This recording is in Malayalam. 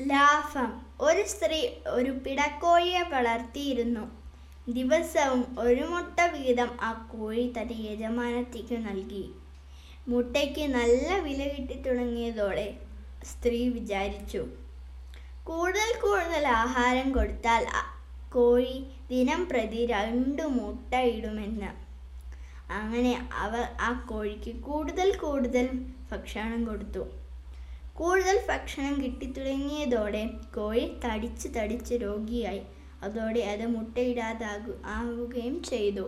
ലാഭം. ഒരു സ്ത്രീ ഒരു പിടക്കോഴിയെ വളർത്തിയിരുന്നു. ദിവസവും ഒരു മുട്ട വീതം ആ കോഴി തന്റെ യജമാനത്തേക്ക് നൽകി. മുട്ടയ്ക്ക് നല്ല വില കിട്ടി തുടങ്ങിയതോടെ സ്ത്രീ വിചാരിച്ചു. കൂടുതൽ കൂടുതൽ ആഹാരം കൊടുത്താൽ കോഴി ദിനം പ്രതി രണ്ട് മുട്ട ഇടുമെന്ന്. അങ്ങനെ അവർ ആ കോഴിക്ക് കൂടുതൽ കൂടുതൽ ഭക്ഷണം കൊടുത്തു. കൂടുതൽ ഭക്ഷണം കിട്ടിത്തുടങ്ങിയതോടെ കോഴി തടിച്ച് തടിച്ച് രോഗിയായി. അതോടെ അത് മുട്ടയിടാതാകു ആവുകയും ചെയ്തു.